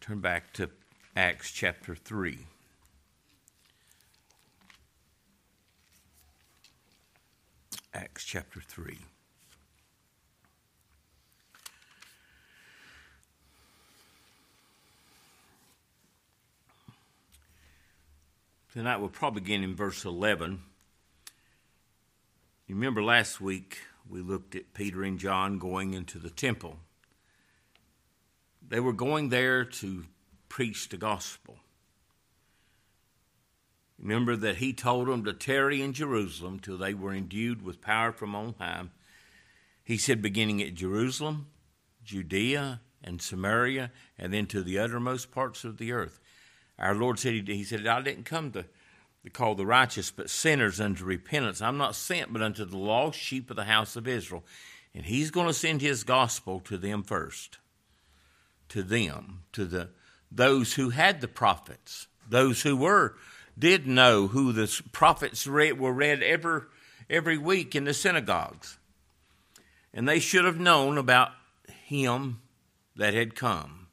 Turn back to Acts chapter 3. Acts chapter 3. Tonight we'll probably begin in verse 11. You remember last week we looked at Peter and John going into the temple. They were going there to preach the gospel. Remember that he told them to tarry in Jerusalem till they were endued with power from on high. He said, beginning at Jerusalem, Judea, and Samaria, and then to the uttermost parts of the earth. Our Lord said, He, said, I didn't come to, to call the righteous, but sinners unto repentance. I'm not sent, but unto the lost sheep of the house of Israel. And He's going to send His gospel to them first to them, to the those who had the prophets, those who were did know who the prophets read, were read every every week in the synagogues, and they should have known about him that had come,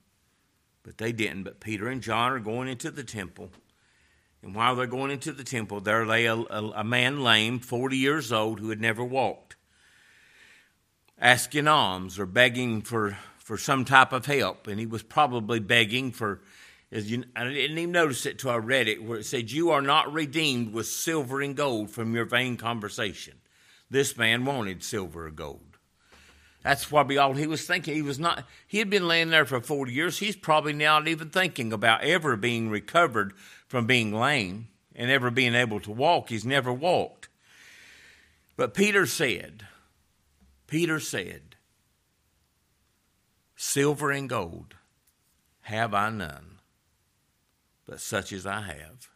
but they didn't. But Peter and John are going into the temple. And while they're going into the temple, there lay a, a, a man lame, 40 years old, who had never walked, asking alms or begging for for some type of help, and he was probably begging for. As you, I didn't even notice it till I read it, where it said, "You are not redeemed with silver and gold from your vain conversation." This man wanted silver or gold. That's probably all he was thinking. He was not. He had been laying there for forty years. He's probably not even thinking about ever being recovered from being lame and ever being able to walk. He's never walked. But Peter said, Peter said, Silver and gold have I none, but such as I have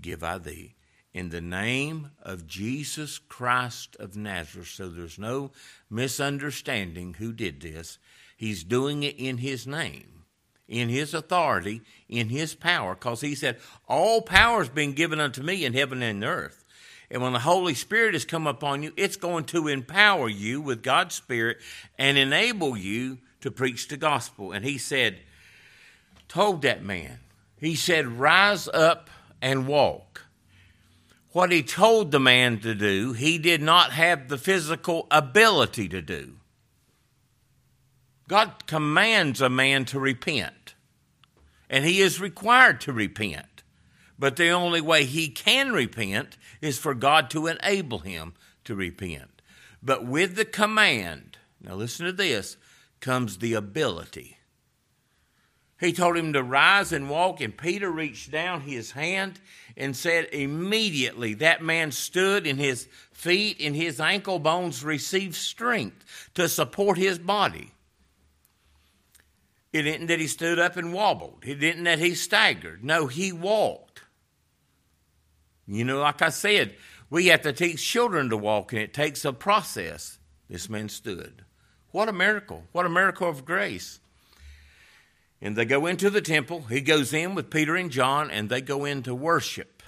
give I thee. In the name of Jesus Christ of Nazareth, so there's no misunderstanding who did this. He's doing it in his name, in his authority, in his power, because he said, All power has been given unto me in heaven and earth. And when the Holy Spirit has come upon you, it's going to empower you with God's Spirit and enable you to preach the gospel. And he said, told that man, he said, rise up and walk. What he told the man to do, he did not have the physical ability to do. God commands a man to repent, and he is required to repent. But the only way he can repent is for God to enable him to repent. But with the command, now listen to this comes the ability. He told him to rise and walk, and Peter reached down his hand and said, Immediately that man stood, and his feet and his ankle bones received strength to support his body. It didn't that he stood up and wobbled, it didn't that he staggered. No, he walked. You know, like I said, we have to teach children to walk, and it takes a process. This man stood. What a miracle. What a miracle of grace. And they go into the temple. He goes in with Peter and John, and they go in to worship.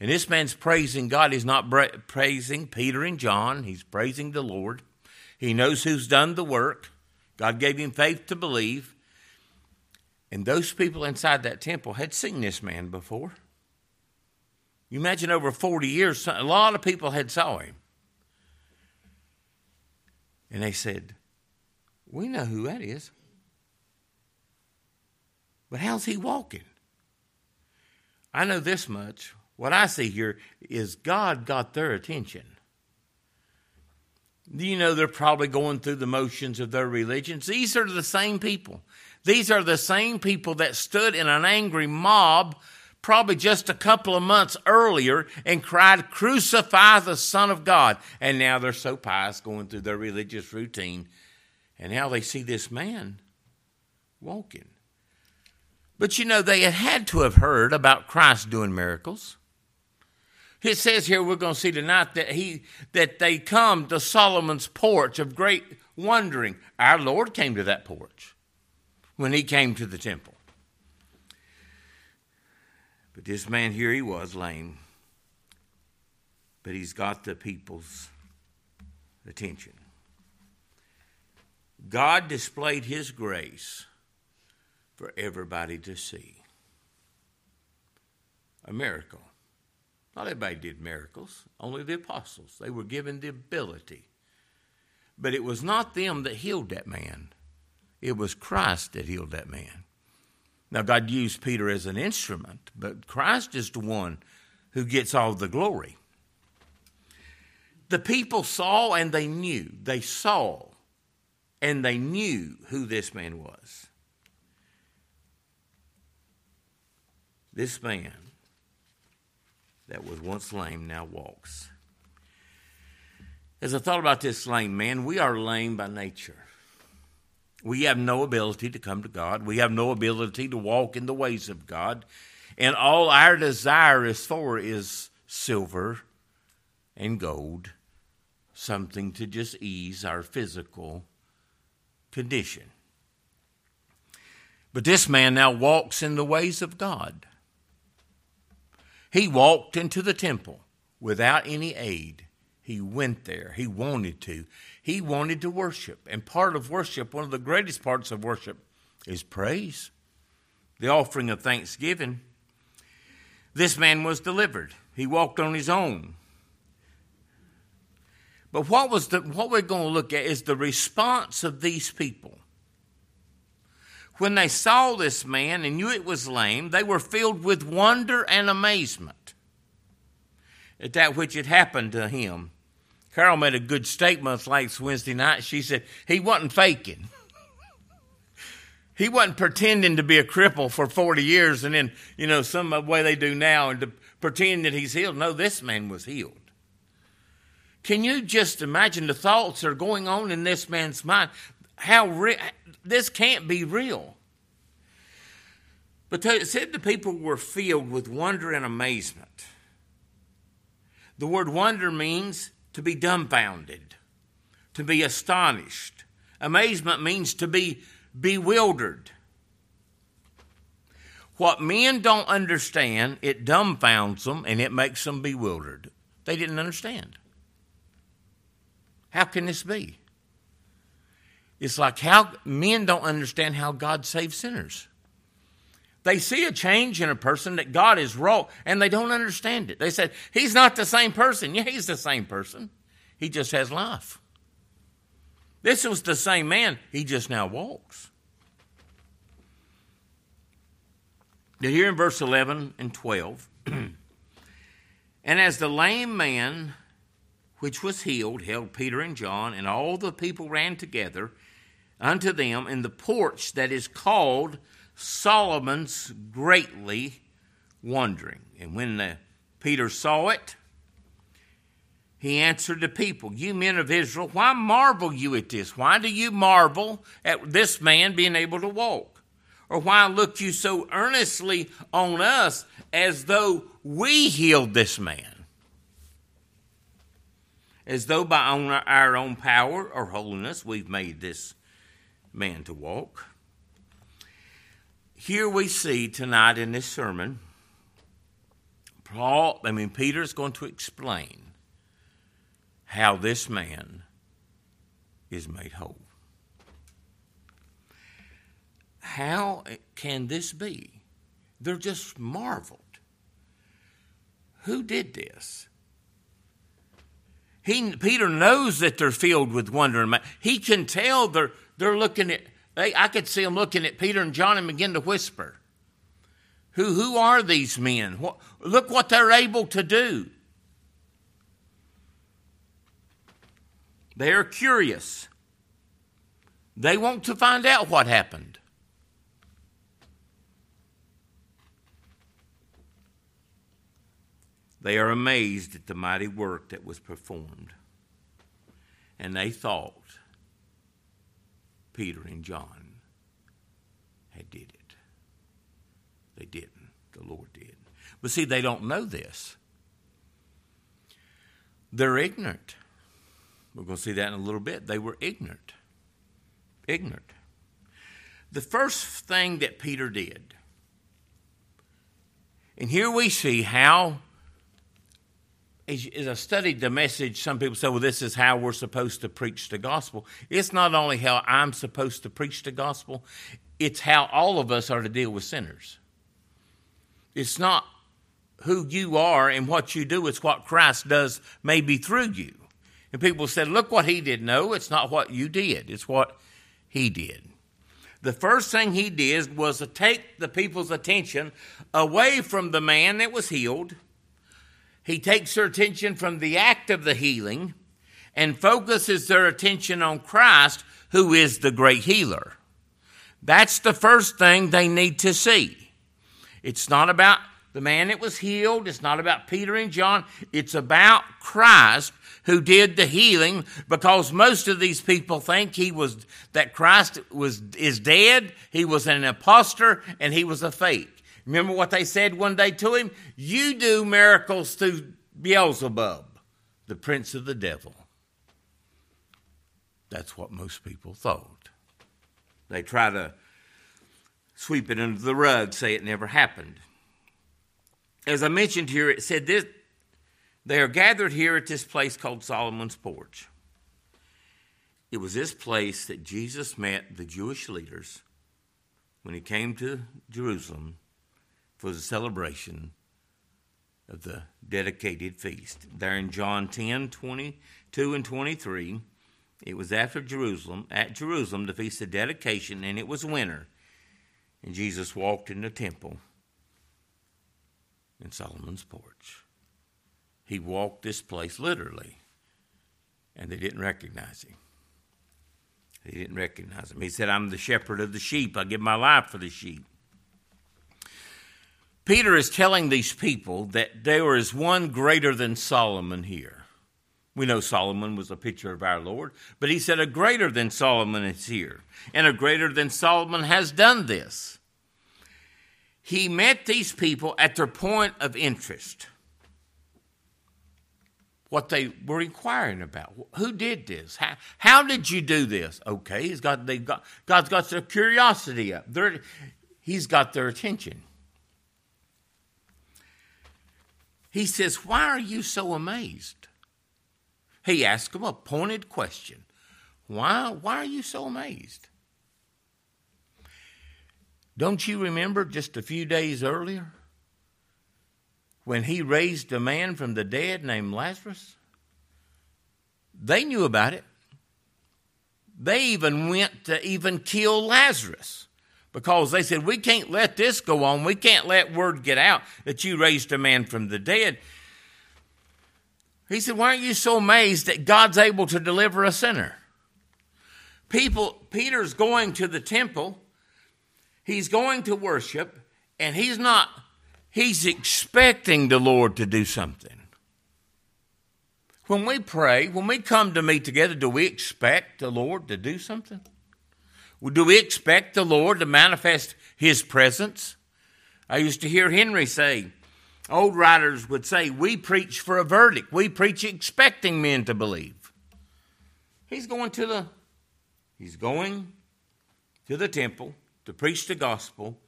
And this man's praising God. He's not praising Peter and John, he's praising the Lord. He knows who's done the work. God gave him faith to believe. And those people inside that temple had seen this man before. You imagine over 40 years, a lot of people had saw him. And they said, We know who that is. But how's he walking? I know this much. What I see here is God got their attention. You know, they're probably going through the motions of their religions. These are the same people. These are the same people that stood in an angry mob probably just a couple of months earlier and cried, Crucify the Son of God. And now they're so pious going through their religious routine. And now they see this man walking. But you know, they had had to have heard about Christ doing miracles. It says here we're going to see tonight that he that they come to Solomon's porch of great wondering. Our Lord came to that porch when he came to the temple. But this man here, he was lame. But he's got the people's attention. God displayed his grace for everybody to see. A miracle. Not everybody did miracles, only the apostles. They were given the ability. But it was not them that healed that man, it was Christ that healed that man. Now, God used Peter as an instrument, but Christ is the one who gets all the glory. The people saw and they knew. They saw and they knew who this man was. This man that was once lame now walks. As I thought about this lame man, we are lame by nature. We have no ability to come to God. We have no ability to walk in the ways of God. And all our desire is for is silver and gold, something to just ease our physical condition. But this man now walks in the ways of God. He walked into the temple without any aid. He went there. He wanted to. He wanted to worship. And part of worship, one of the greatest parts of worship, is praise, the offering of thanksgiving. This man was delivered. He walked on his own. But what was the what we're going to look at is the response of these people. When they saw this man and knew it was lame, they were filled with wonder and amazement at that which had happened to him. Carol made a good statement last Wednesday night. She said he wasn't faking. he wasn't pretending to be a cripple for 40 years and then, you know, some way they do now and to pretend that he's healed. No, this man was healed. Can you just imagine the thoughts that are going on in this man's mind? How re- this can't be real. But it said the people were filled with wonder and amazement. The word wonder means to be dumbfounded, to be astonished. Amazement means to be bewildered. What men don't understand, it dumbfounds them and it makes them bewildered. They didn't understand. How can this be? It's like how men don't understand how God saves sinners. They see a change in a person that God is wrought and they don't understand it. They said, He's not the same person. Yeah, he's the same person. He just has life. This was the same man. He just now walks. Now, here in verse 11 and 12, and as the lame man which was healed held Peter and John, and all the people ran together unto them in the porch that is called Solomon's greatly wondering. And when the, Peter saw it, he answered the people, You men of Israel, why marvel you at this? Why do you marvel at this man being able to walk? Or why look you so earnestly on us as though we healed this man? As though by our own power or holiness we've made this man to walk. Here we see tonight in this sermon, Paul, I mean, Peter is going to explain how this man is made whole. How can this be? They're just marveled. Who did this? He, Peter knows that they're filled with wonder he can tell they're they're looking at they, I could see them looking at Peter and John and begin to whisper. Who, who are these men? What, look what they're able to do. They are curious. They want to find out what happened. They are amazed at the mighty work that was performed. And they thought Peter and John had did it. They didn't. The Lord did. But see, they don't know this. They're ignorant. We're going to see that in a little bit. They were ignorant. Ignorant. The first thing that Peter did, and here we see how as, as I studied the message, some people say, well, this is how we're supposed to preach the gospel. It's not only how I'm supposed to preach the gospel, it's how all of us are to deal with sinners. It's not who you are and what you do, it's what Christ does maybe through you. And people said, look what he did. No, it's not what you did, it's what he did. The first thing he did was to take the people's attention away from the man that was healed he takes their attention from the act of the healing and focuses their attention on Christ, who is the great healer. That's the first thing they need to see. It's not about the man that was healed, it's not about Peter and John, it's about Christ who did the healing because most of these people think he was that Christ was is dead, he was an impostor and he was a fake. Remember what they said one day to him? You do miracles through Beelzebub, the prince of the devil. That's what most people thought. They try to sweep it under the rug, say it never happened. As I mentioned here, it said this they are gathered here at this place called Solomon's Porch. It was this place that Jesus met the Jewish leaders when he came to Jerusalem for the celebration of the dedicated feast. There in John 10 22 and 23, it was after Jerusalem, at Jerusalem, the feast of dedication, and it was winter. And Jesus walked in the temple in Solomon's porch. He walked this place literally, and they didn't recognize him. They didn't recognize him. He said, I'm the shepherd of the sheep. I give my life for the sheep. Peter is telling these people that there is one greater than Solomon here. We know Solomon was a picture of our Lord, but he said a greater than Solomon is here, and a greater than Solomon has done this. He met these people at their point of interest, what they were inquiring about. Who did this? How, how did you do this? Okay, he's got, they got, God's got their curiosity up. They're, he's got their attention. He says, Why are you so amazed? He asked him a pointed question. Why, why are you so amazed? Don't you remember just a few days earlier when he raised a man from the dead named Lazarus? They knew about it. They even went to even kill Lazarus because they said, We can't let this go on. We can't let word get out that you raised a man from the dead. He said, Why aren't you so amazed that God's able to deliver a sinner? People, Peter's going to the temple, he's going to worship, and he's not, he's expecting the Lord to do something. When we pray, when we come to meet together, do we expect the Lord to do something? Do we expect the Lord to manifest His presence? I used to hear Henry say, old writers would say, We preach for a verdict. We preach expecting men to believe. He's going to the he's going to the temple to preach the gospel,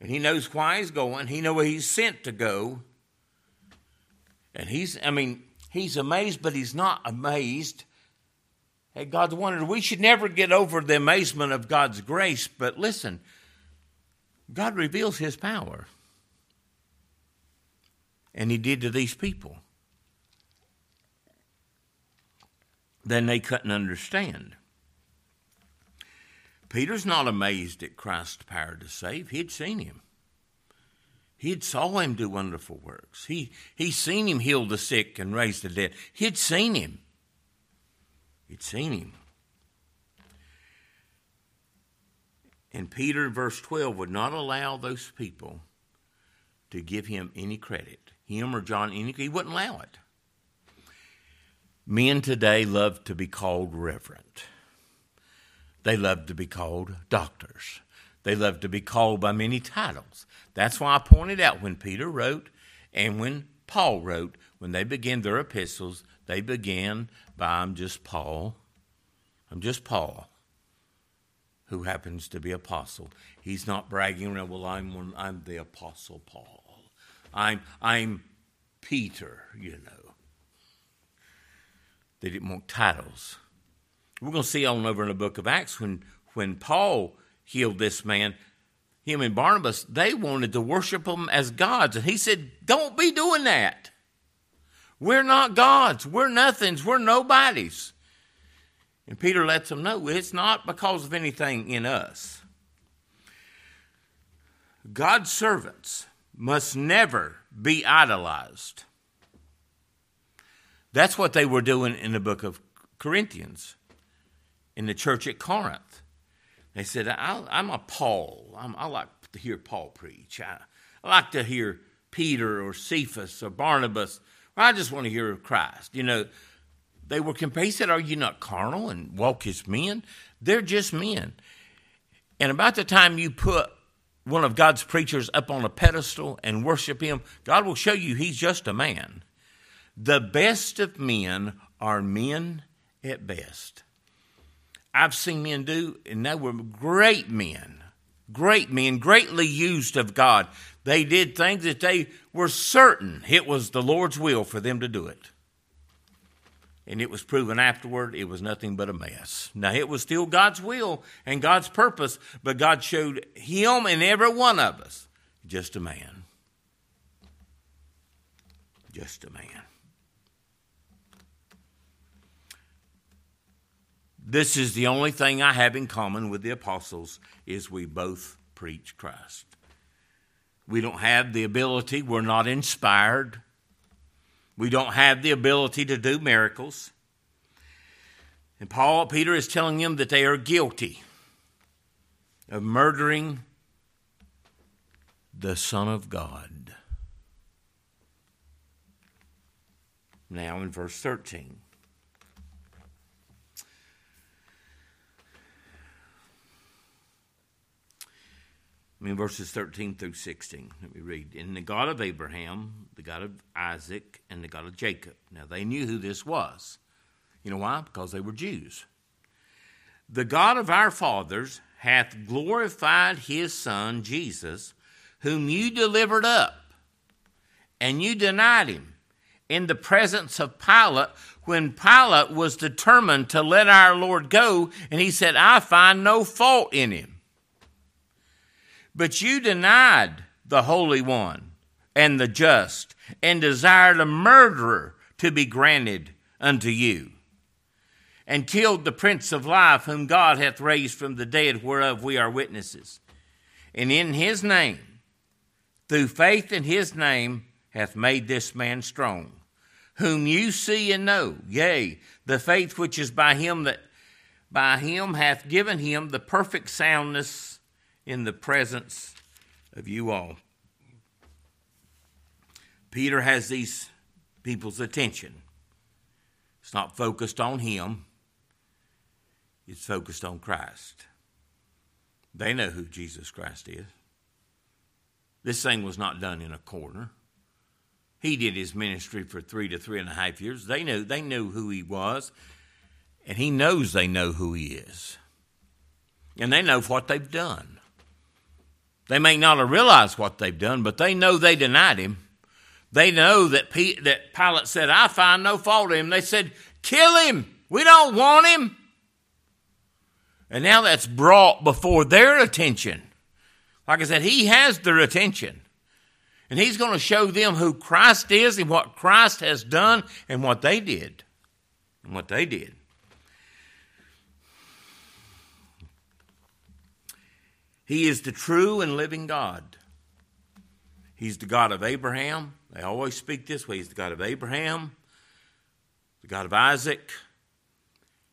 and he knows why he's going. He knows where he's sent to go. And he's I mean, he's amazed, but he's not amazed Hey, God's wonder. We should never get over the amazement of God's grace, but listen, God reveals His power. And He did to these people. Then they couldn't understand. Peter's not amazed at Christ's power to save. He'd seen him. He'd saw him do wonderful works. He he'd seen him heal the sick and raise the dead. He'd seen him. He'd seen him. And Peter, verse 12, would not allow those people to give him any credit, him or John, any, he wouldn't allow it. Men today love to be called Reverend. They love to be called doctors. They love to be called by many titles. That's why I pointed out when Peter wrote and when Paul wrote, when they began their epistles, they began by I'm just Paul. I'm just Paul, who happens to be apostle. He's not bragging around, well, I'm, I'm the apostle Paul. I'm, I'm Peter, you know. They didn't want titles. We're going to see on over in the book of Acts when, when Paul healed this man, him and Barnabas, they wanted to worship him as gods. And he said, Don't be doing that. We're not gods. We're nothings. We're nobodies. And Peter lets them know it's not because of anything in us. God's servants must never be idolized. That's what they were doing in the book of Corinthians, in the church at Corinth. They said, I'm a Paul. I'm, i like to hear Paul preach. I, I like to hear Peter or Cephas or Barnabas. I just want to hear of Christ. You know, they were compared. He said, Are you not carnal and walk as men? They're just men. And about the time you put one of God's preachers up on a pedestal and worship him, God will show you he's just a man. The best of men are men at best. I've seen men do, and they were great men, great men, greatly used of God. They did things that they were certain it was the Lord's will for them to do it and it was proven afterward it was nothing but a mess. Now, it was still God's will and God's purpose, but God showed him and every one of us just a man. Just a man. This is the only thing I have in common with the apostles is we both preach Christ. We don't have the ability, we're not inspired. We don't have the ability to do miracles. And Paul, Peter is telling them that they are guilty of murdering the Son of God. Now in verse 13. I mean, verses 13 through 16. Let me read. In the God of Abraham, the God of Isaac, and the God of Jacob. Now, they knew who this was. You know why? Because they were Jews. The God of our fathers hath glorified his Son, Jesus, whom you delivered up, and you denied him in the presence of Pilate when Pilate was determined to let our Lord go, and he said, I find no fault in him. But you denied the Holy One and the just, and desired a murderer to be granted unto you, and killed the Prince of Life, whom God hath raised from the dead, whereof we are witnesses. And in his name, through faith in his name, hath made this man strong, whom you see and know, yea, the faith which is by him that by him hath given him the perfect soundness in the presence of you all. Peter has these people's attention. It's not focused on him, it's focused on Christ. They know who Jesus Christ is. This thing was not done in a corner. He did his ministry for three to three and a half years. They knew they knew who he was, and he knows they know who he is. And they know what they've done. They may not have realized what they've done, but they know they denied him. They know that, P- that Pilate said, I find no fault in him. They said, Kill him. We don't want him. And now that's brought before their attention. Like I said, he has their attention. And he's going to show them who Christ is and what Christ has done and what they did. And what they did. He is the true and living God. He's the God of Abraham. They always speak this way He's the God of Abraham, the God of Isaac,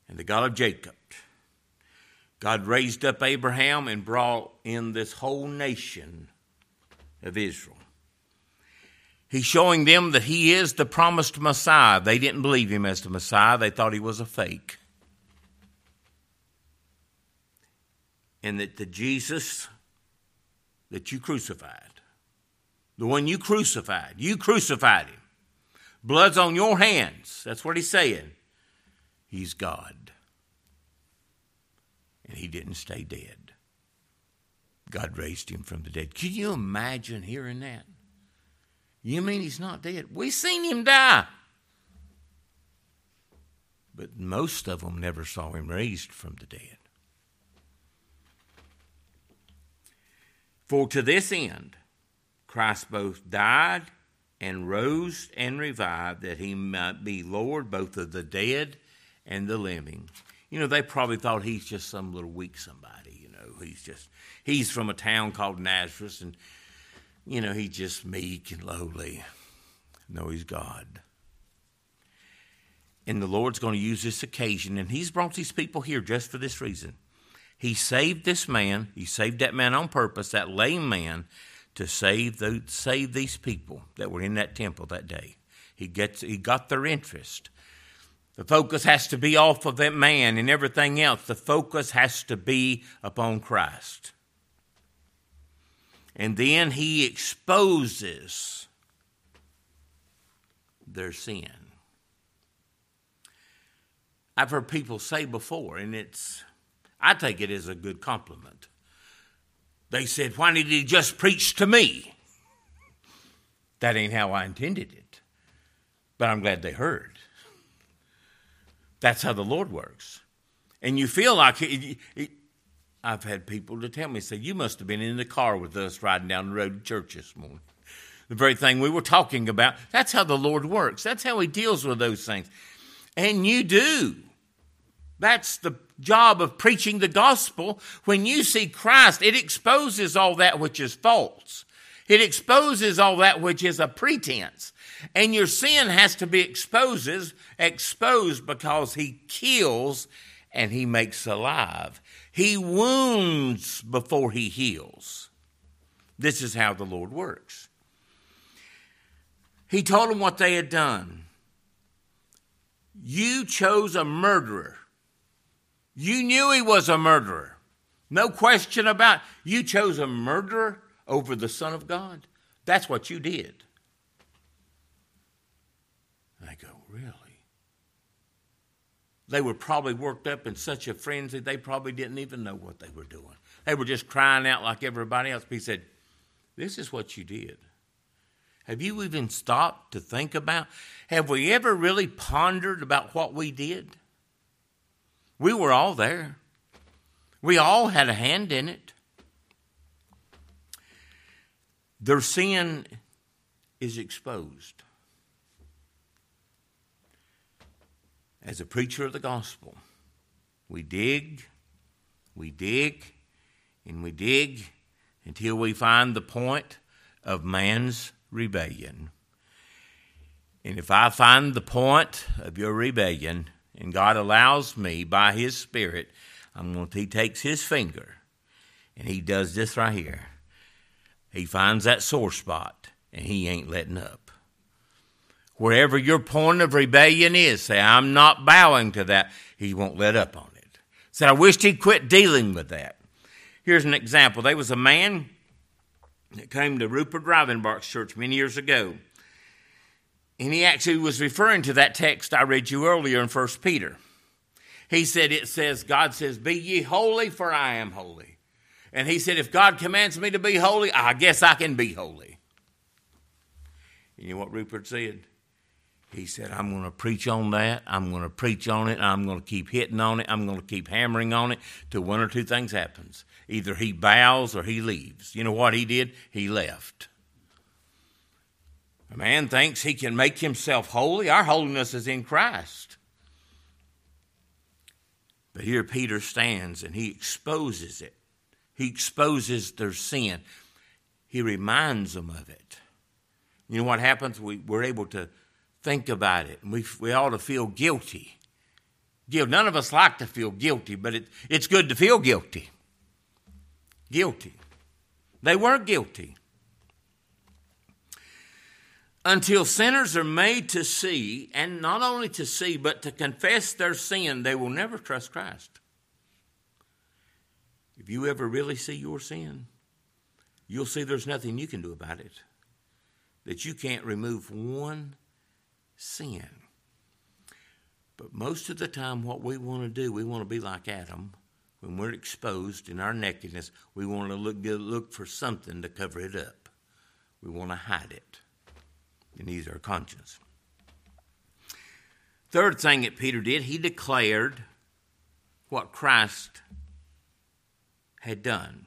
and the God of Jacob. God raised up Abraham and brought in this whole nation of Israel. He's showing them that he is the promised Messiah. They didn't believe him as the Messiah, they thought he was a fake. And that the Jesus that you crucified, the one you crucified, you crucified him. Blood's on your hands. That's what he's saying. He's God. And he didn't stay dead. God raised him from the dead. Can you imagine hearing that? You mean he's not dead? We seen him die. But most of them never saw him raised from the dead. For to this end, Christ both died and rose and revived, that he might be Lord both of the dead and the living. You know, they probably thought he's just some little weak somebody. You know, he's just, he's from a town called Nazareth, and, you know, he's just meek and lowly. No, he's God. And the Lord's going to use this occasion, and he's brought these people here just for this reason. He saved this man, he saved that man on purpose, that lame man, to save the, save these people that were in that temple that day. He gets he got their interest. The focus has to be off of that man and everything else. The focus has to be upon Christ. And then he exposes their sin. I've heard people say before, and it's I take it as a good compliment. They said, Why did he just preach to me? That ain't how I intended it. But I'm glad they heard. That's how the Lord works. And you feel like it, it, I've had people to tell me, say, You must have been in the car with us riding down the road to church this morning. The very thing we were talking about. That's how the Lord works. That's how He deals with those things. And you do. That's the job of preaching the gospel. When you see Christ, it exposes all that which is false. It exposes all that which is a pretense. And your sin has to be exposed, exposed because he kills and he makes alive. He wounds before he heals. This is how the Lord works. He told them what they had done. You chose a murderer you knew he was a murderer. No question about it. You chose a murderer over the Son of God. That's what you did. I go, really? They were probably worked up in such a frenzy, they probably didn't even know what they were doing. They were just crying out like everybody else. He said, This is what you did. Have you even stopped to think about? Have we ever really pondered about what we did? We were all there. We all had a hand in it. Their sin is exposed. As a preacher of the gospel, we dig, we dig, and we dig until we find the point of man's rebellion. And if I find the point of your rebellion, and God allows me by His Spirit, I'm going to, He takes His finger and He does this right here. He finds that sore spot and He ain't letting up. Wherever your point of rebellion is, say, I'm not bowing to that. He won't let up on it. Said, I wished he'd quit dealing with that. Here's an example. There was a man that came to Rupert Rivenbark's church many years ago. And he actually was referring to that text I read you earlier in 1 Peter. He said, It says, God says, Be ye holy, for I am holy. And he said, If God commands me to be holy, I guess I can be holy. And you know what Rupert said? He said, I'm going to preach on that. I'm going to preach on it. I'm going to keep hitting on it. I'm going to keep hammering on it till one or two things happens. Either he bows or he leaves. You know what he did? He left. A man thinks he can make himself holy. Our holiness is in Christ. But here Peter stands and he exposes it. He exposes their sin. He reminds them of it. You know what happens? We, we're able to think about it, and we, we ought to feel guilty. None of us like to feel guilty, but it, it's good to feel guilty. Guilty. They weren't guilty until sinners are made to see, and not only to see, but to confess their sin, they will never trust Christ. If you ever really see your sin, you'll see there's nothing you can do about it, that you can't remove one sin. But most of the time, what we want to do, we want to be like Adam. When we're exposed in our nakedness, we want to look, look for something to cover it up. We want to hide it. And ease our conscience. Third thing that Peter did, he declared what Christ had done.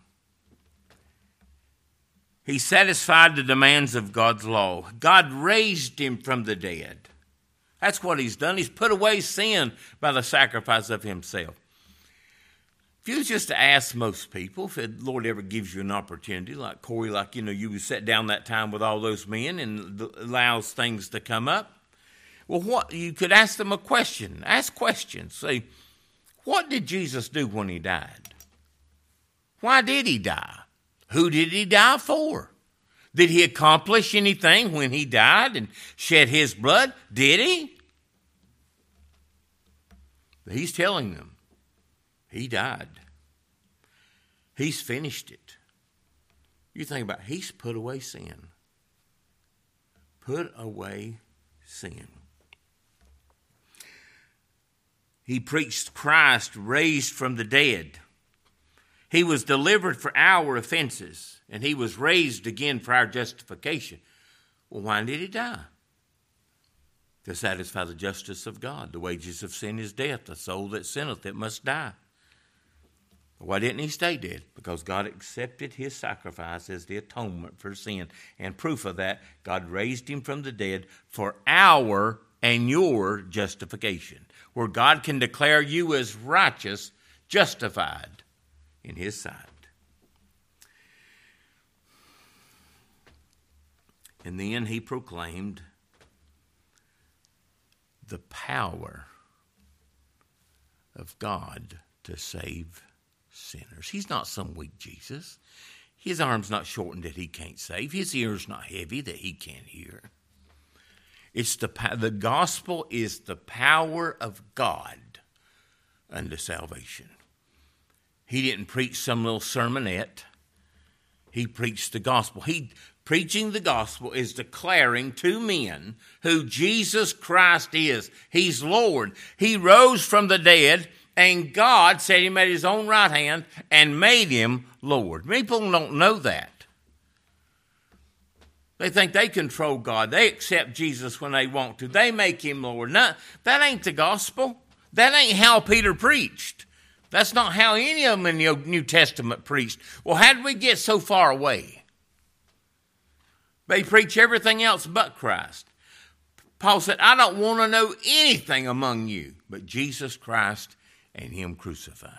He satisfied the demands of God's law. God raised him from the dead. That's what he's done. He's put away sin by the sacrifice of himself. If you was just to ask most people, if the Lord ever gives you an opportunity, like Corey, like you know, you sat down that time with all those men and allows things to come up. Well, what you could ask them a question. Ask questions. Say, what did Jesus do when he died? Why did he die? Who did he die for? Did he accomplish anything when he died and shed his blood? Did he? He's telling them he died. He's finished it. You think about it, he's put away sin. Put away sin. He preached Christ raised from the dead. He was delivered for our offenses, and he was raised again for our justification. Well, why did he die? To satisfy the justice of God. The wages of sin is death. The soul that sinneth, it must die. Why didn't he stay dead? Because God accepted his sacrifice as the atonement for sin. And proof of that, God raised him from the dead for our and your justification, where God can declare you as righteous, justified in his sight. And then he proclaimed the power of God to save sinners. He's not some weak Jesus. His arm's not shortened that he can't save. His ear's not heavy that he can't hear. It's the the gospel is the power of God unto salvation. He didn't preach some little sermonette. He preached the gospel. He preaching the gospel is declaring to men who Jesus Christ is. He's Lord. He rose from the dead, and God set him at his own right hand and made him Lord. People don't know that. They think they control God. They accept Jesus when they want to. They make him Lord. No, that ain't the gospel. That ain't how Peter preached. That's not how any of them in the New Testament preached. Well, how did we get so far away? They preach everything else but Christ. Paul said, I don't want to know anything among you but Jesus Christ and Him crucified.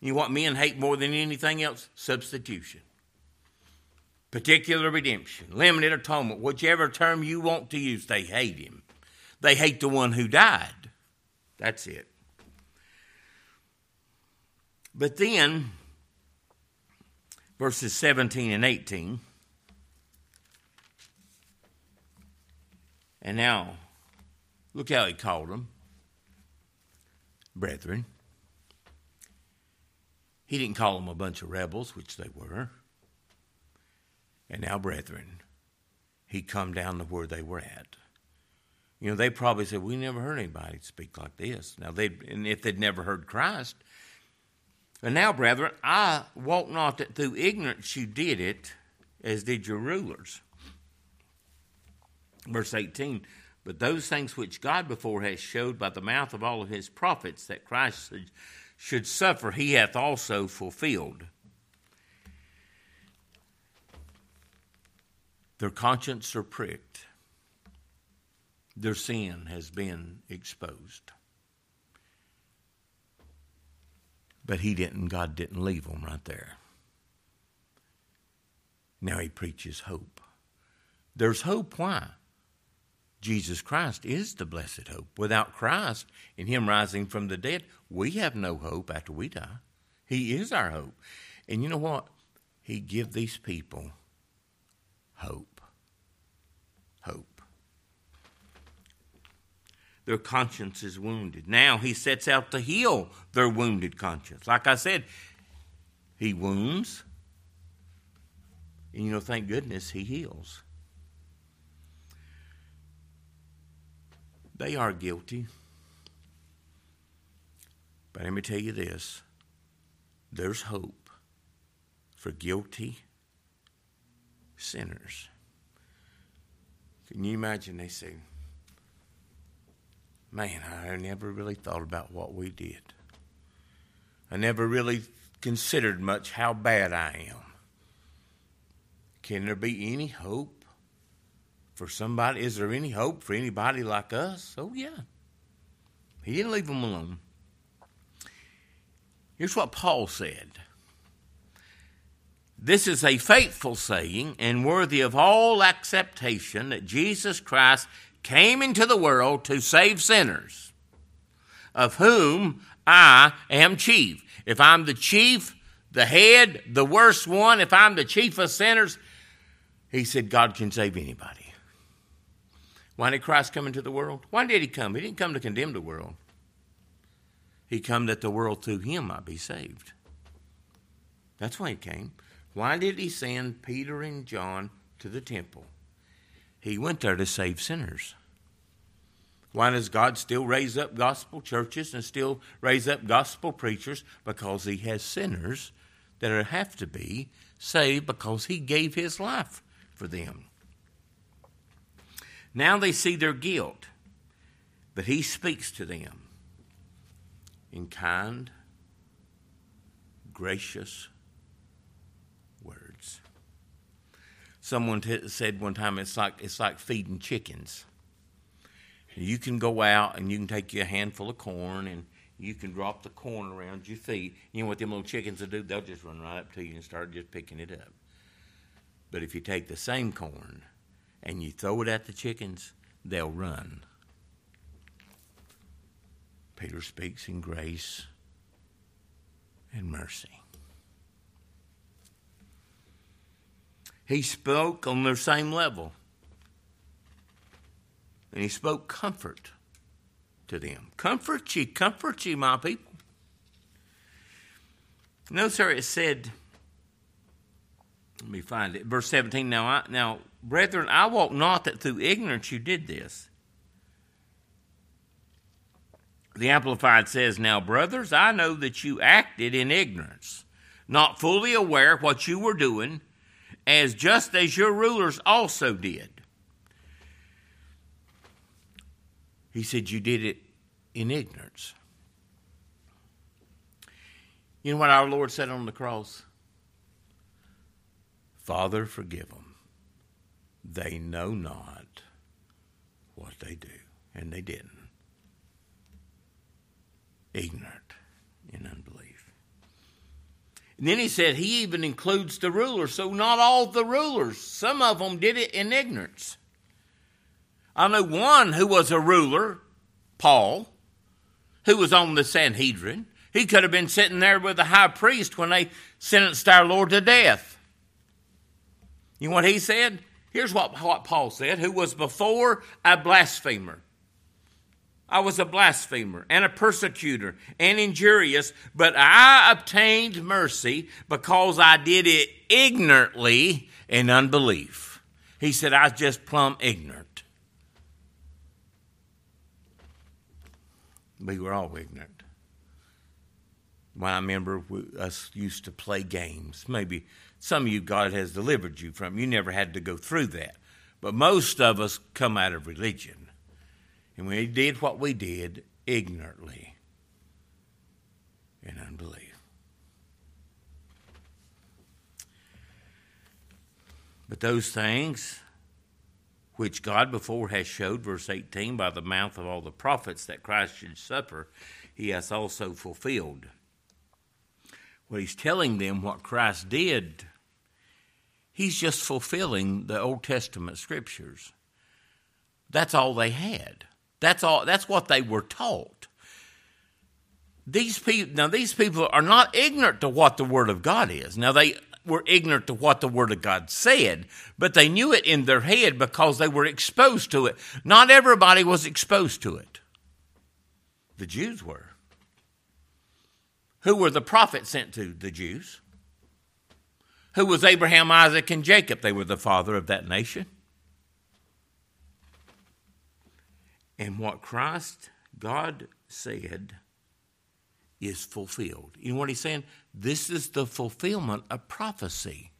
You know what men hate more than anything else? Substitution. Particular redemption, limited atonement, whichever term you want to use, they hate Him. They hate the one who died. That's it. But then, verses 17 and 18, and now, look how he called them brethren. He didn't call them a bunch of rebels, which they were. And now, brethren, he come down to where they were at. You know, they probably said, "We never heard anybody speak like this." Now, they and if they'd never heard Christ, and now, brethren, I wot not that through ignorance you did it, as did your rulers. Verse 18 But those things which God before has showed by the mouth of all of his prophets that Christ should suffer, he hath also fulfilled. Their conscience are pricked, their sin has been exposed. But he didn't, God didn't leave them right there. Now he preaches hope. There's hope. Why? Jesus Christ is the blessed hope. Without Christ and Him rising from the dead, we have no hope after we die. He is our hope. And you know what? He give these people hope. Hope. Their conscience is wounded. Now he sets out to heal their wounded conscience. Like I said, he wounds. And you know, thank goodness he heals. They are guilty. But let me tell you this there's hope for guilty sinners. Can you imagine? They say, Man, I never really thought about what we did. I never really considered much how bad I am. Can there be any hope for somebody? Is there any hope for anybody like us? Oh, yeah. He didn't leave them alone. Here's what Paul said This is a faithful saying and worthy of all acceptation that Jesus Christ came into the world to save sinners, of whom I am chief. If I'm the chief, the head, the worst one, if I'm the chief of sinners, he said God can save anybody. Why did Christ come into the world? Why did he come? He didn't come to condemn the world. He come that the world through him might be saved. That's why he came. Why did he send Peter and John to the temple? He went there to save sinners. Why does God still raise up gospel churches and still raise up gospel preachers? Because He has sinners that have to be saved because He gave His life for them. Now they see their guilt, but He speaks to them in kind, gracious words. Someone t- said one time it's like it's like feeding chickens. You can go out and you can take you a handful of corn and you can drop the corn around your feet. You know what them little chickens will do? They'll just run right up to you and start just picking it up. But if you take the same corn and you throw it at the chickens, they'll run. Peter speaks in grace and mercy. He spoke on their same level. And he spoke comfort to them. Comfort ye, comfort ye, my people. No, sir, it said, let me find it. Verse 17. Now, I, now, brethren, I walk not that through ignorance you did this. The Amplified says, Now, brothers, I know that you acted in ignorance, not fully aware what you were doing, as just as your rulers also did. He said, You did it in ignorance. You know what our Lord said on the cross? Father, forgive them. They know not what they do. And they didn't. Ignorant in unbelief. And then he said he even includes the rulers. So not all the rulers, some of them did it in ignorance. I know one who was a ruler, Paul, who was on the Sanhedrin. He could have been sitting there with the high priest when they sentenced our Lord to death. You know what he said? Here's what, what Paul said, who was before a blasphemer. I was a blasphemer and a persecutor and injurious, but I obtained mercy because I did it ignorantly in unbelief. He said, I was just plumb ignorant. we were all ignorant. When I remember we, us used to play games. Maybe some of you God has delivered you from. You never had to go through that. But most of us come out of religion. And we did what we did ignorantly in unbelief. But those things which God before has showed, verse 18, by the mouth of all the prophets that Christ should suffer, he has also fulfilled. He's telling them what Christ did. He's just fulfilling the Old Testament scriptures. That's all they had. That's all that's what they were taught. These people now these people are not ignorant to what the word of God is. Now they were ignorant to what the Word of God said, but they knew it in their head because they were exposed to it. Not everybody was exposed to it. The Jews were. Who were the prophets sent to? The Jews. Who was Abraham, Isaac, and Jacob? They were the father of that nation. And what Christ, God said, is fulfilled. You know what he's saying? This is the fulfillment of prophecy.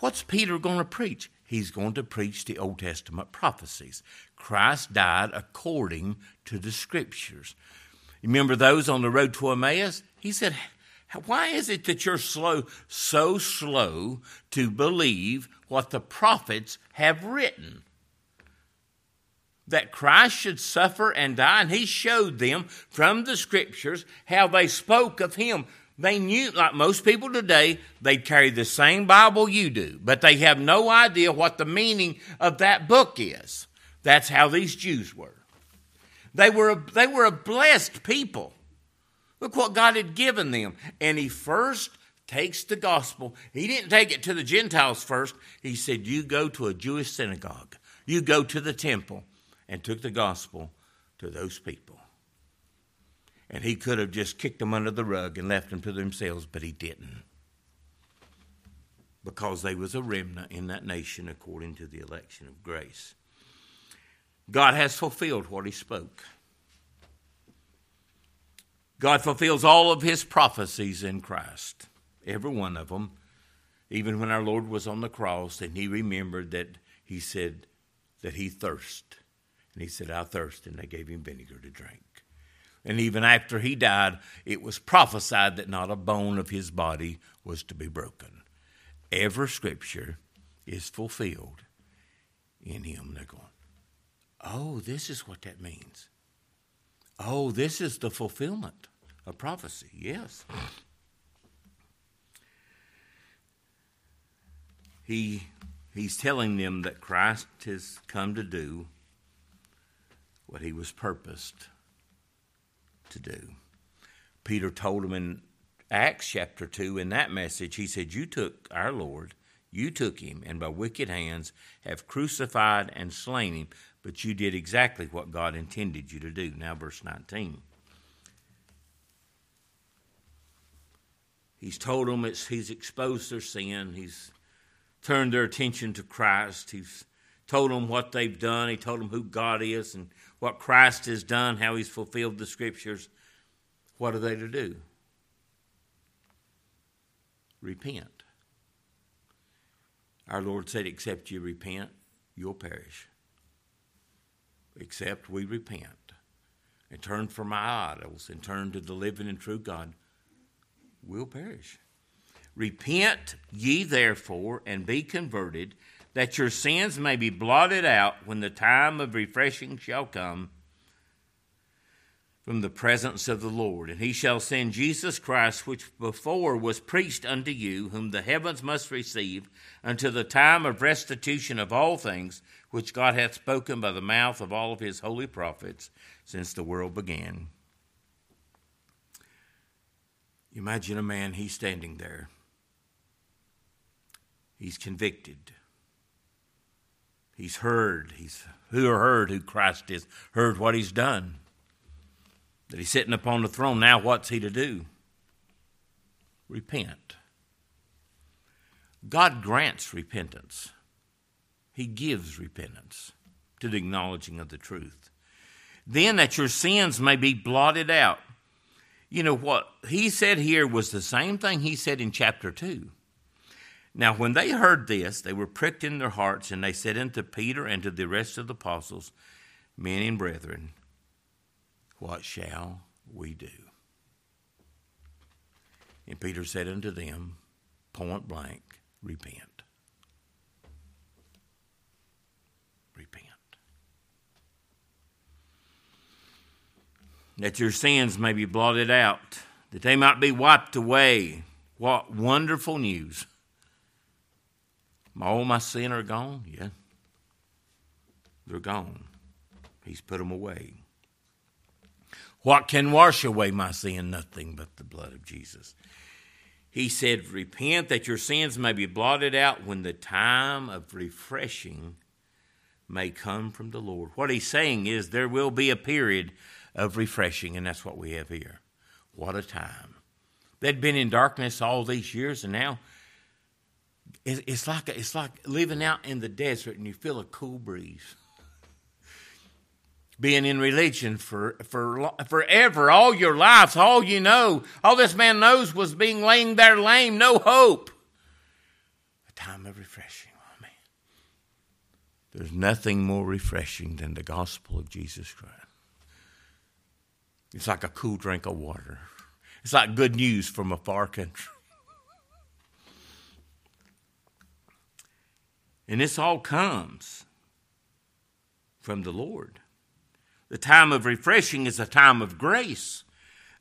What's Peter going to preach? he's going to preach the Old Testament prophecies. Christ died according to the scriptures. Remember those on the road to Emmaus? He said, Why is it that you're slow, so slow to believe what the prophets have written? That Christ should suffer and die, and he showed them from the scriptures how they spoke of him. They knew, like most people today, they carry the same Bible you do, but they have no idea what the meaning of that book is. That's how these Jews were. They were a, they were a blessed people. Look what God had given them. And he first takes the gospel. He didn't take it to the Gentiles first. He said, You go to a Jewish synagogue, you go to the temple, and took the gospel to those people. And he could have just kicked them under the rug and left them to themselves, but he didn't. Because they was a remnant in that nation according to the election of grace. God has fulfilled what he spoke. God fulfills all of his prophecies in Christ, every one of them. Even when our Lord was on the cross and he remembered that he said that he thirst. And he said, I thirst. And they gave him vinegar to drink. And even after he died, it was prophesied that not a bone of his body was to be broken. Every scripture is fulfilled in him. They're going, oh, this is what that means. Oh, this is the fulfillment of prophecy. Yes. He, he's telling them that Christ has come to do what he was purposed to do. Peter told him in Acts chapter 2 in that message, he said, You took our Lord, you took him, and by wicked hands have crucified and slain him, but you did exactly what God intended you to do. Now, verse 19. He's told them it's, he's exposed their sin. He's turned their attention to Christ. He's told them what they've done. He told them who God is and what Christ has done, how he's fulfilled the scriptures, what are they to do? Repent. Our Lord said, Except you repent, you'll perish. Except we repent and turn from our idols and turn to the living and true God, we'll perish. Repent ye therefore and be converted that your sins may be blotted out when the time of refreshing shall come from the presence of the Lord. And he shall send Jesus Christ, which before was preached unto you, whom the heavens must receive, unto the time of restitution of all things, which God hath spoken by the mouth of all of his holy prophets since the world began. Imagine a man, he's standing there. He's convicted He's heard. He's who heard who Christ is, heard what he's done. That he's sitting upon the throne. Now what's he to do? Repent. God grants repentance. He gives repentance to the acknowledging of the truth. Then that your sins may be blotted out. You know what he said here was the same thing he said in chapter 2. Now, when they heard this, they were pricked in their hearts, and they said unto Peter and to the rest of the apostles, Men and brethren, what shall we do? And Peter said unto them, point blank, repent. Repent. That your sins may be blotted out, that they might be wiped away. What wonderful news! All my sin are gone? Yeah. They're gone. He's put them away. What can wash away my sin? Nothing but the blood of Jesus. He said, Repent that your sins may be blotted out when the time of refreshing may come from the Lord. What he's saying is there will be a period of refreshing, and that's what we have here. What a time. They'd been in darkness all these years, and now it's like it's like living out in the desert and you feel a cool breeze. Being in religion for for forever, all your lives, all you know, all this man knows was being laying there lame, no hope. A time of refreshing, oh man. There's nothing more refreshing than the gospel of Jesus Christ. It's like a cool drink of water. It's like good news from a far country. And this all comes from the Lord. The time of refreshing is a time of grace,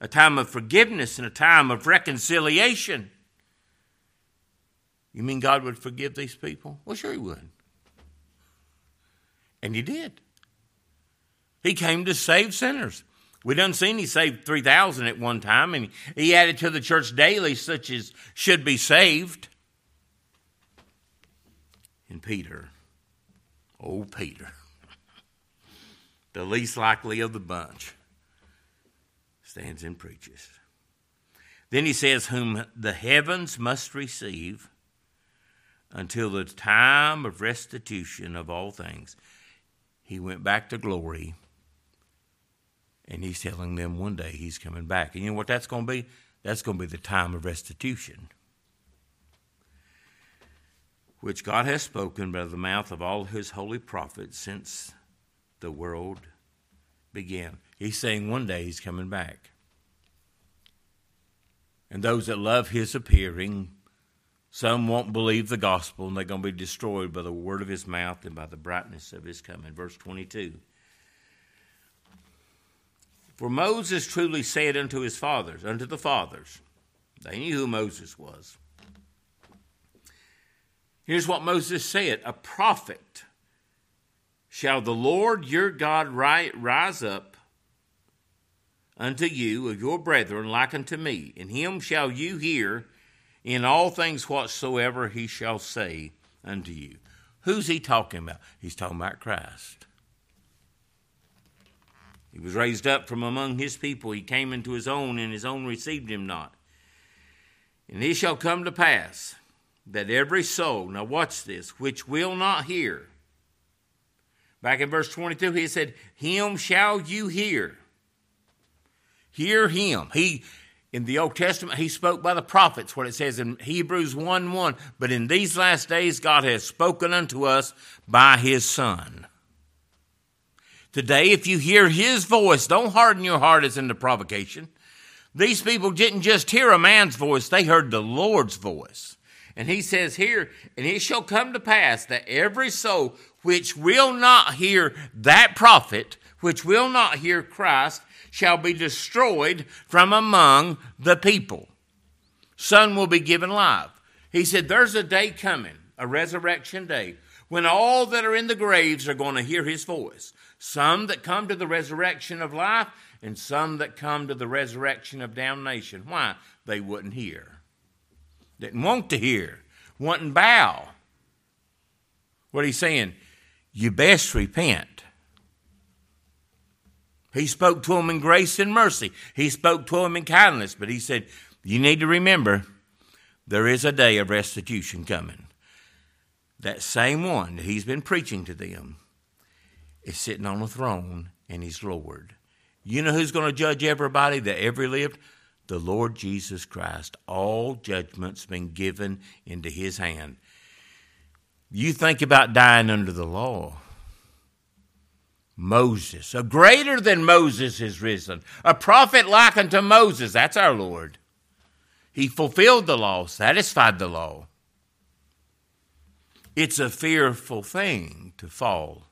a time of forgiveness, and a time of reconciliation. You mean God would forgive these people? Well, sure He would. And He did. He came to save sinners. We done seen He saved 3,000 at one time, and He added to the church daily such as should be saved. And Peter, old Peter, the least likely of the bunch, stands and preaches. Then he says, Whom the heavens must receive until the time of restitution of all things. He went back to glory, and he's telling them one day he's coming back. And you know what that's going to be? That's going to be the time of restitution, which God has spoken by the mouth of all his holy prophets since the world began. He's saying one day he's coming back. And those that love his appearing some won't believe the gospel and they're going to be destroyed by the word of his mouth and by the brightness of his coming. Verse 22. For Moses truly said unto his fathers, unto the fathers, they knew who Moses was. Here's what Moses said A prophet shall the Lord your God rise up unto you of your brethren like unto me, and him shall you hear in all things whatsoever he shall say unto you. Who's he talking about? He's talking about Christ. He was raised up from among his people. He came into his own, and his own received him not. And it shall come to pass that every soul, now watch this, which will not hear. Back in verse 22, he said, Him shall you hear. Hear him. He in the Old Testament, he spoke by the prophets, what it says in Hebrews 1 1. But in these last days, God has spoken unto us by his Son. Today, if you hear his voice, don't harden your heart as in the provocation. These people didn't just hear a man's voice, they heard the Lord's voice. And he says here, and it shall come to pass that every soul which will not hear that prophet, which will not hear Christ, shall be destroyed from among the people. Son will be given life. He said, There's a day coming, a resurrection day, when all that are in the graves are going to hear his voice. Some that come to the resurrection of life, and some that come to the resurrection of damnation. Why? They wouldn't hear. Didn't want to hear, wouldn't bow. What he's saying, you best repent. He spoke to him in grace and mercy. He spoke to him in kindness, but he said, You need to remember there is a day of restitution coming. That same one that he's been preaching to them is sitting on a throne and he's Lord. You know who's going to judge everybody that ever lived? The Lord Jesus Christ. All judgment's been given into his hand. You think about dying under the law. Moses, a greater than Moses is risen, a prophet like unto Moses, that's our Lord. He fulfilled the law, satisfied the law. It's a fearful thing to fall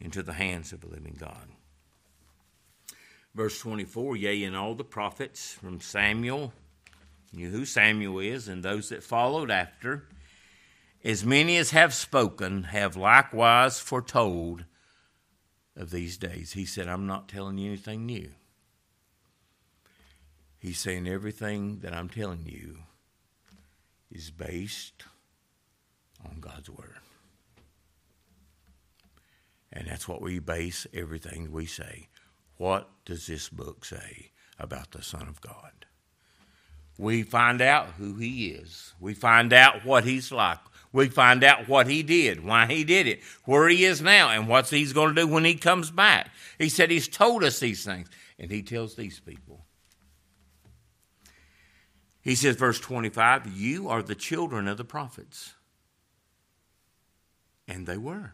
into the hands of a living God. Verse 24 Yea, and all the prophets from Samuel, you who Samuel is, and those that followed after, as many as have spoken, have likewise foretold of these days. He said, I'm not telling you anything new. He's saying everything that I'm telling you is based on God's Word. And that's what we base everything we say. What does this book say about the Son of God? We find out who He is, we find out what He's like, we find out what he did, why he did it, where he is now, and what he's going to do when he comes back. He said he's told us these things, and he tells these people. He says, verse 25, You are the children of the prophets. And they were.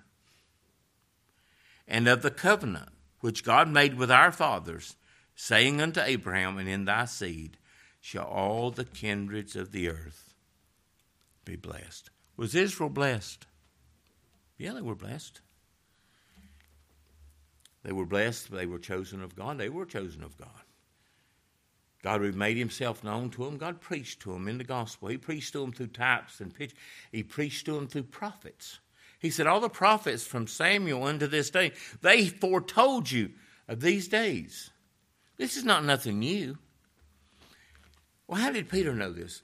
and of the covenant which God made with our fathers, saying unto Abraham, And in thy seed shall all the kindreds of the earth be blessed. Was Israel blessed? Yeah, they were blessed. They were blessed. They were chosen of God. They were chosen of God. God made himself known to them. God preached to them in the gospel. He preached to them through types and pictures. He preached to them through prophets. He said, All the prophets from Samuel unto this day, they foretold you of these days. This is not nothing new. Well, how did Peter know this?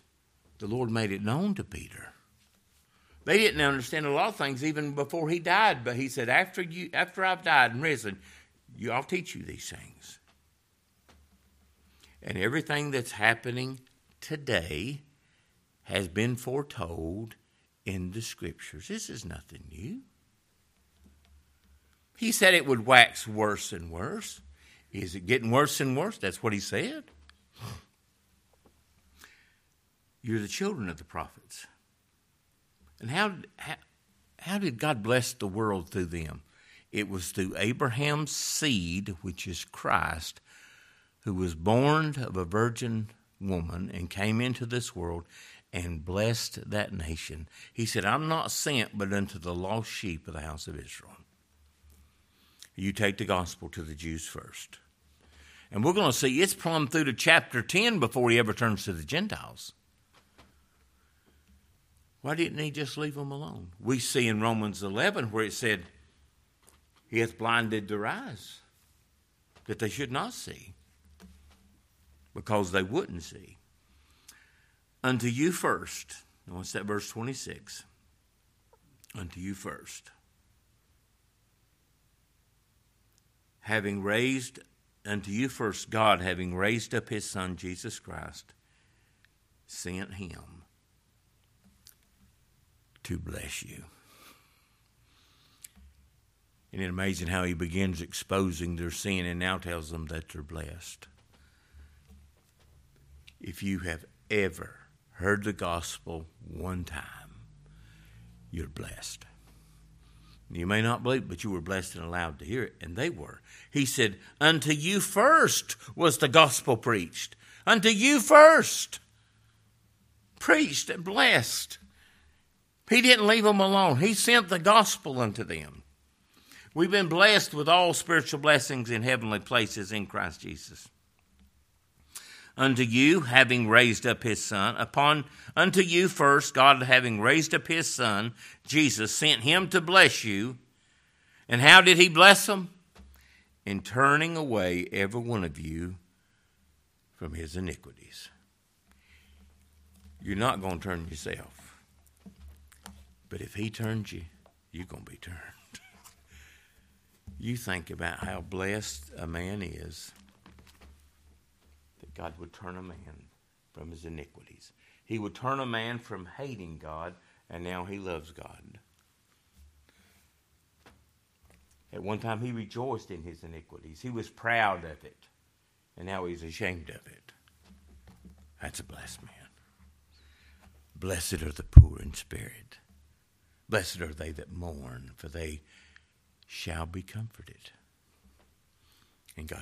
The Lord made it known to Peter. They didn't understand a lot of things even before he died, but he said, After you after I've died and risen, you, I'll teach you these things. And everything that's happening today has been foretold in the scriptures. This is nothing new. He said it would wax worse and worse. Is it getting worse and worse? That's what he said. You're the children of the prophets. And how, how, how did God bless the world through them? It was through Abraham's seed, which is Christ, who was born of a virgin woman and came into this world and blessed that nation. He said, I'm not sent but unto the lost sheep of the house of Israel. You take the gospel to the Jews first. And we're going to see it's plumb through to chapter 10 before he ever turns to the Gentiles. Why didn't he just leave them alone? We see in Romans 11 where it said, He hath blinded their eyes that they should not see because they wouldn't see. Unto you first. What's that verse 26? Unto you first. Having raised, unto you first, God, having raised up his Son, Jesus Christ, sent him to bless you. Isn't it amazing how he begins exposing their sin and now tells them that they're blessed? If you have ever heard the gospel one time, you're blessed. You may not believe, but you were blessed and allowed to hear it, and they were. He said, Unto you first was the gospel preached. Unto you first. Preached and blessed. He didn't leave them alone, He sent the gospel unto them. We've been blessed with all spiritual blessings in heavenly places in Christ Jesus unto you, having raised up his son, upon unto you first, God having raised up his son, Jesus, sent him to bless you. And how did he bless them? In turning away every one of you from his iniquities. You're not going to turn yourself. But if he turns you, you're going to be turned. you think about how blessed a man is God would turn a man from his iniquities. He would turn a man from hating God, and now he loves God. At one time, he rejoiced in his iniquities. He was proud of it, and now he's ashamed of it. That's a blessed man. Blessed are the poor in spirit. Blessed are they that mourn, for they shall be comforted. And God